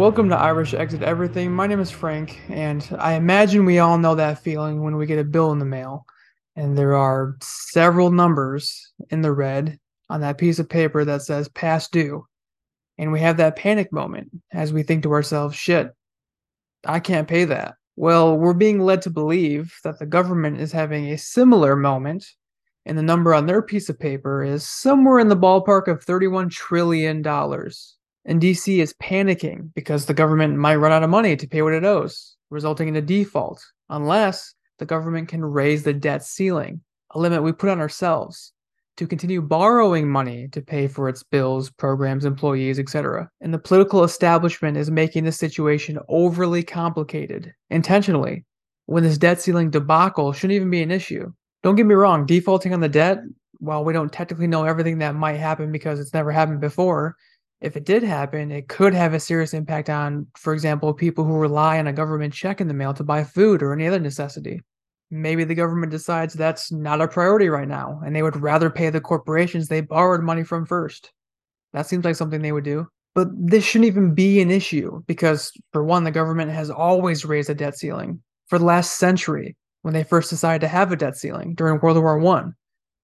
Welcome to Irish Exit Everything. My name is Frank, and I imagine we all know that feeling when we get a bill in the mail and there are several numbers in the red on that piece of paper that says past due. And we have that panic moment as we think to ourselves, shit, I can't pay that. Well, we're being led to believe that the government is having a similar moment, and the number on their piece of paper is somewhere in the ballpark of $31 trillion. And DC is panicking because the government might run out of money to pay what it owes, resulting in a default, unless the government can raise the debt ceiling, a limit we put on ourselves to continue borrowing money to pay for its bills, programs, employees, etc. And the political establishment is making the situation overly complicated intentionally when this debt ceiling debacle shouldn't even be an issue. Don't get me wrong, defaulting on the debt, while we don't technically know everything that might happen because it's never happened before, if it did happen, it could have a serious impact on, for example, people who rely on a government check in the mail to buy food or any other necessity maybe the government decides that's not a priority right now and they would rather pay the corporations they borrowed money from first. That seems like something they would do. But this shouldn't even be an issue because, for one, the government has always raised a debt ceiling for the last century when they first decided to have a debt ceiling during World War One.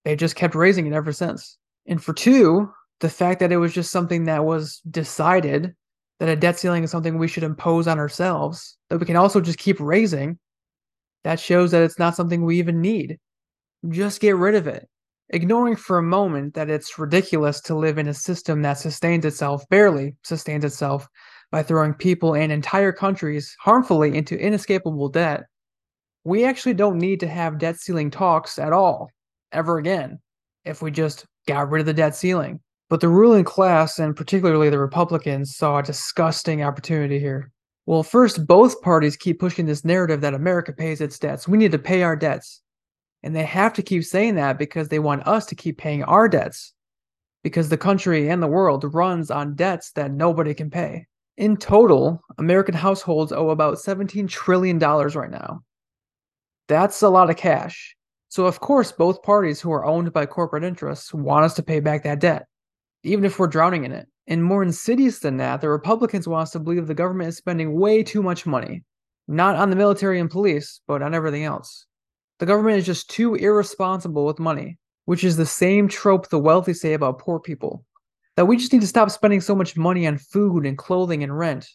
They just kept raising it ever since. And for two, the fact that it was just something that was decided that a debt ceiling is something we should impose on ourselves, that we can also just keep raising, that shows that it's not something we even need. Just get rid of it. Ignoring for a moment that it's ridiculous to live in a system that sustains itself, barely sustains itself, by throwing people and entire countries harmfully into inescapable debt, we actually don't need to have debt ceiling talks at all, ever again, if we just got rid of the debt ceiling. But the ruling class, and particularly the Republicans, saw a disgusting opportunity here. Well, first, both parties keep pushing this narrative that America pays its debts. We need to pay our debts. And they have to keep saying that because they want us to keep paying our debts. Because the country and the world runs on debts that nobody can pay. In total, American households owe about $17 trillion right now. That's a lot of cash. So, of course, both parties who are owned by corporate interests want us to pay back that debt, even if we're drowning in it. And more insidious than that, the Republicans want us to believe the government is spending way too much money, not on the military and police, but on everything else. The government is just too irresponsible with money, which is the same trope the wealthy say about poor people. That we just need to stop spending so much money on food and clothing and rent.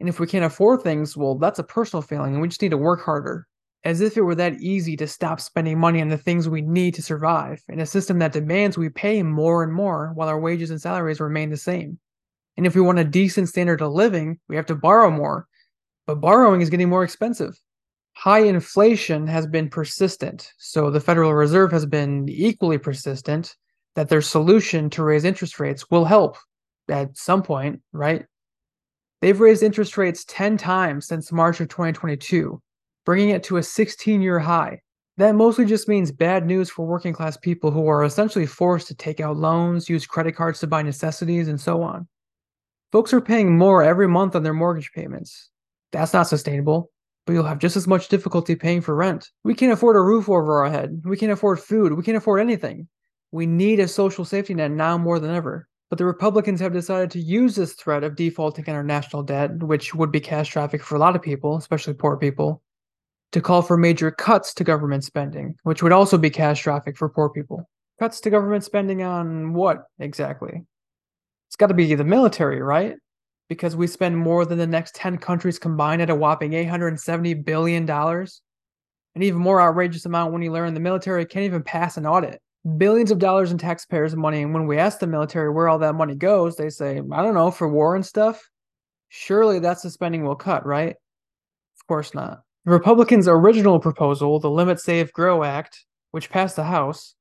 And if we can't afford things, well, that's a personal failing and we just need to work harder as if it were that easy to stop spending money on the things we need to survive in a system that demands we pay more and more while our wages and salaries remain the same. And if we want a decent standard of living, we have to borrow more. But borrowing is getting more expensive. High inflation has been persistent, so the Federal Reserve has been equally persistent that their solution to raise interest rates will help at some point, right? They've raised interest rates 10 times since March of 2022 bringing it to a 16 year high. That mostly just means bad news for working class people who are essentially forced to take out loans, use credit cards to buy necessities, and so on. Folks are paying more every month on their mortgage payments. That's not sustainable, but you'll have just as much difficulty paying for rent. We can't afford a roof over our head. We can't afford food. We can't afford anything. We need a social safety net now more than ever. But the Republicans have decided to use this threat of defaulting on our national debt, which would be cash traffic for a lot of people, especially poor people, to call for major cuts to government spending, which would also be catastrophic for poor people. Cuts to government spending on what exactly? It's got to be the military, right? Because we spend more than the next 10 countries combined at a whopping $870 billion. An even more outrageous amount when you learn the military can't even pass an audit. Billions of dollars in taxpayers' money. And when we ask the military where all that money goes, they say, I don't know, for war and stuff. Surely that's the spending we'll cut, right? Of course not. The Republicans' original proposal, the Limit Save Grow Act, which passed the House,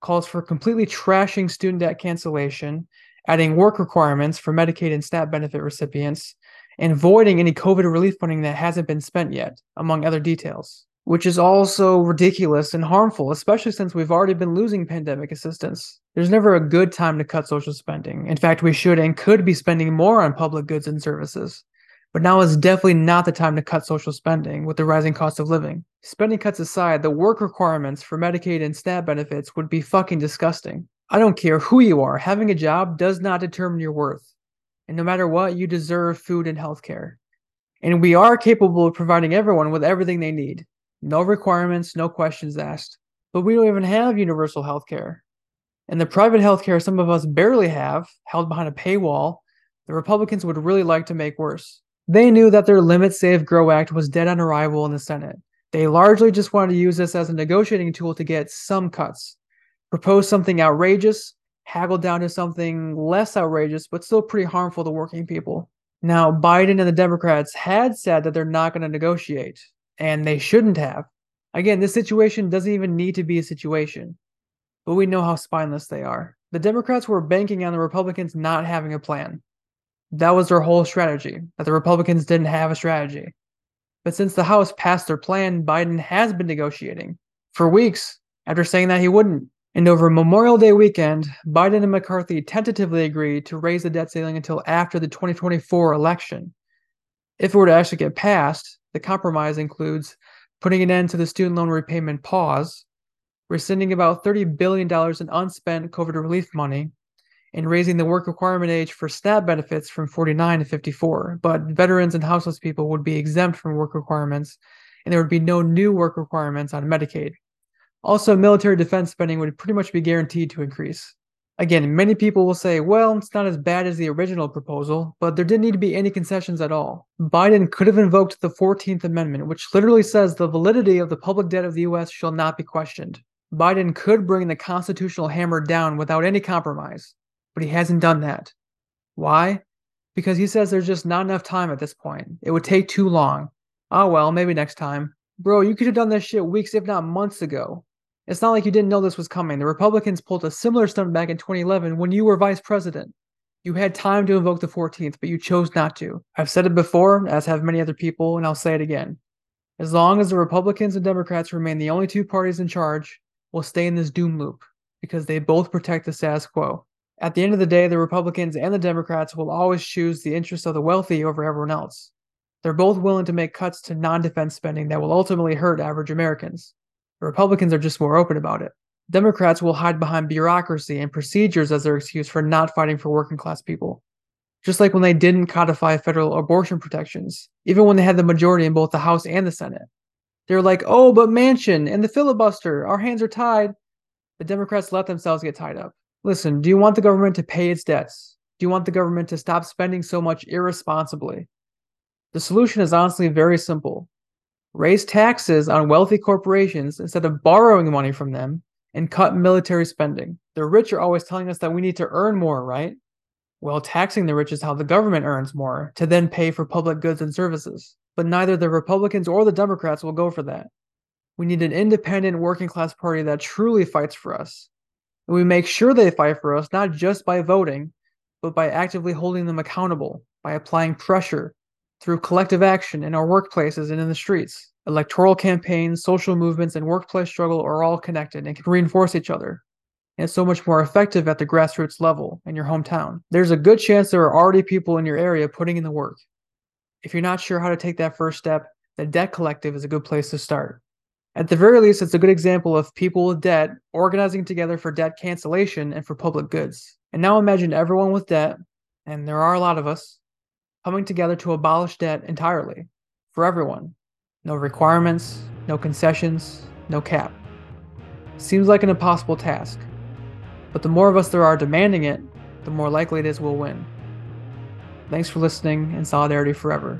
calls for completely trashing student debt cancellation, adding work requirements for Medicaid and SNAP benefit recipients, and voiding any COVID relief funding that hasn't been spent yet, among other details, which is also ridiculous and harmful, especially since we've already been losing pandemic assistance. There's never a good time to cut social spending. In fact, we should and could be spending more on public goods and services. But now is definitely not the time to cut social spending with the rising cost of living. Spending cuts aside, the work requirements for Medicaid and SNAP benefits would be fucking disgusting. I don't care who you are, having a job does not determine your worth. And no matter what, you deserve food and health care. And we are capable of providing everyone with everything they need. No requirements, no questions asked. But we don't even have universal health care. And the private health care some of us barely have, held behind a paywall, the Republicans would really like to make worse. They knew that their Limit Save Grow Act was dead on arrival in the Senate. They largely just wanted to use this as a negotiating tool to get some cuts, propose something outrageous, haggle down to something less outrageous, but still pretty harmful to working people. Now, Biden and the Democrats had said that they're not going to negotiate, and they shouldn't have. Again, this situation doesn't even need to be a situation, but we know how spineless they are. The Democrats were banking on the Republicans not having a plan. That was their whole strategy, that the Republicans didn't have a strategy. But since the House passed their plan, Biden has been negotiating for weeks after saying that he wouldn't. And over Memorial Day weekend, Biden and McCarthy tentatively agreed to raise the debt ceiling until after the 2024 election. If it were to actually get passed, the compromise includes putting an end to the student loan repayment pause, rescinding about $30 billion in unspent COVID relief money, and raising the work requirement age for SNAP benefits from 49 to 54. But veterans and houseless people would be exempt from work requirements, and there would be no new work requirements on Medicaid. Also, military defense spending would pretty much be guaranteed to increase. Again, many people will say, well, it's not as bad as the original proposal, but there didn't need to be any concessions at all. Biden could have invoked the 14th Amendment, which literally says the validity of the public debt of the US shall not be questioned. Biden could bring the constitutional hammer down without any compromise, but he hasn't done that. Why? Because he says there's just not enough time at this point. It would take too long. Oh well, maybe next time. Bro, you could have done this shit weeks, if not months ago. It's not like you didn't know this was coming. The Republicans pulled a similar stunt back in 2011 when you were vice president. You had time to invoke the 14th, but you chose not to. I've said it before, as have many other people, and I'll say it again. As long as the Republicans and Democrats remain the only two parties in charge, we'll stay in this doom loop because they both protect the status quo. At the end of the day, the Republicans and the Democrats will always choose the interests of the wealthy over everyone else. They're both willing to make cuts to non defense spending that will ultimately hurt average Americans. The Republicans are just more open about it. Democrats will hide behind bureaucracy and procedures as their excuse for not fighting for working class people. Just like when they didn't codify federal abortion protections, even when they had the majority in both the House and the Senate. They're like, oh, but Manchin and the filibuster, our hands are tied. The Democrats let themselves get tied up. Listen, do you want the government to pay its debts? Do you want the government to stop spending so much irresponsibly? The solution is honestly very simple raise taxes on wealthy corporations instead of borrowing money from them, and cut military spending. The rich are always telling us that we need to earn more, right? Well, taxing the rich is how the government earns more to then pay for public goods and services. But neither the Republicans or the Democrats will go for that. We need an independent working class party that truly fights for us. And we make sure they fight for us not just by voting, but by actively holding them accountable, by applying pressure, through collective action in our workplaces and in the streets. Electoral campaigns, social movements, and workplace struggle are all connected and can reinforce each other. And it's so much more effective at the grassroots level in your hometown. There's a good chance there are already people in your area putting in the work. If you're not sure how to take that first step, the Debt Collective is a good place to start. At the very least, it's a good example of people with debt organizing together for debt cancellation and for public goods. And now imagine everyone with debt, and there are a lot of us, coming together to abolish debt entirely for everyone. No requirements, no concessions, no cap. Seems like an impossible task, but the more of us there are demanding it, the more likely it is we'll win. Thanks for listening and solidarity forever.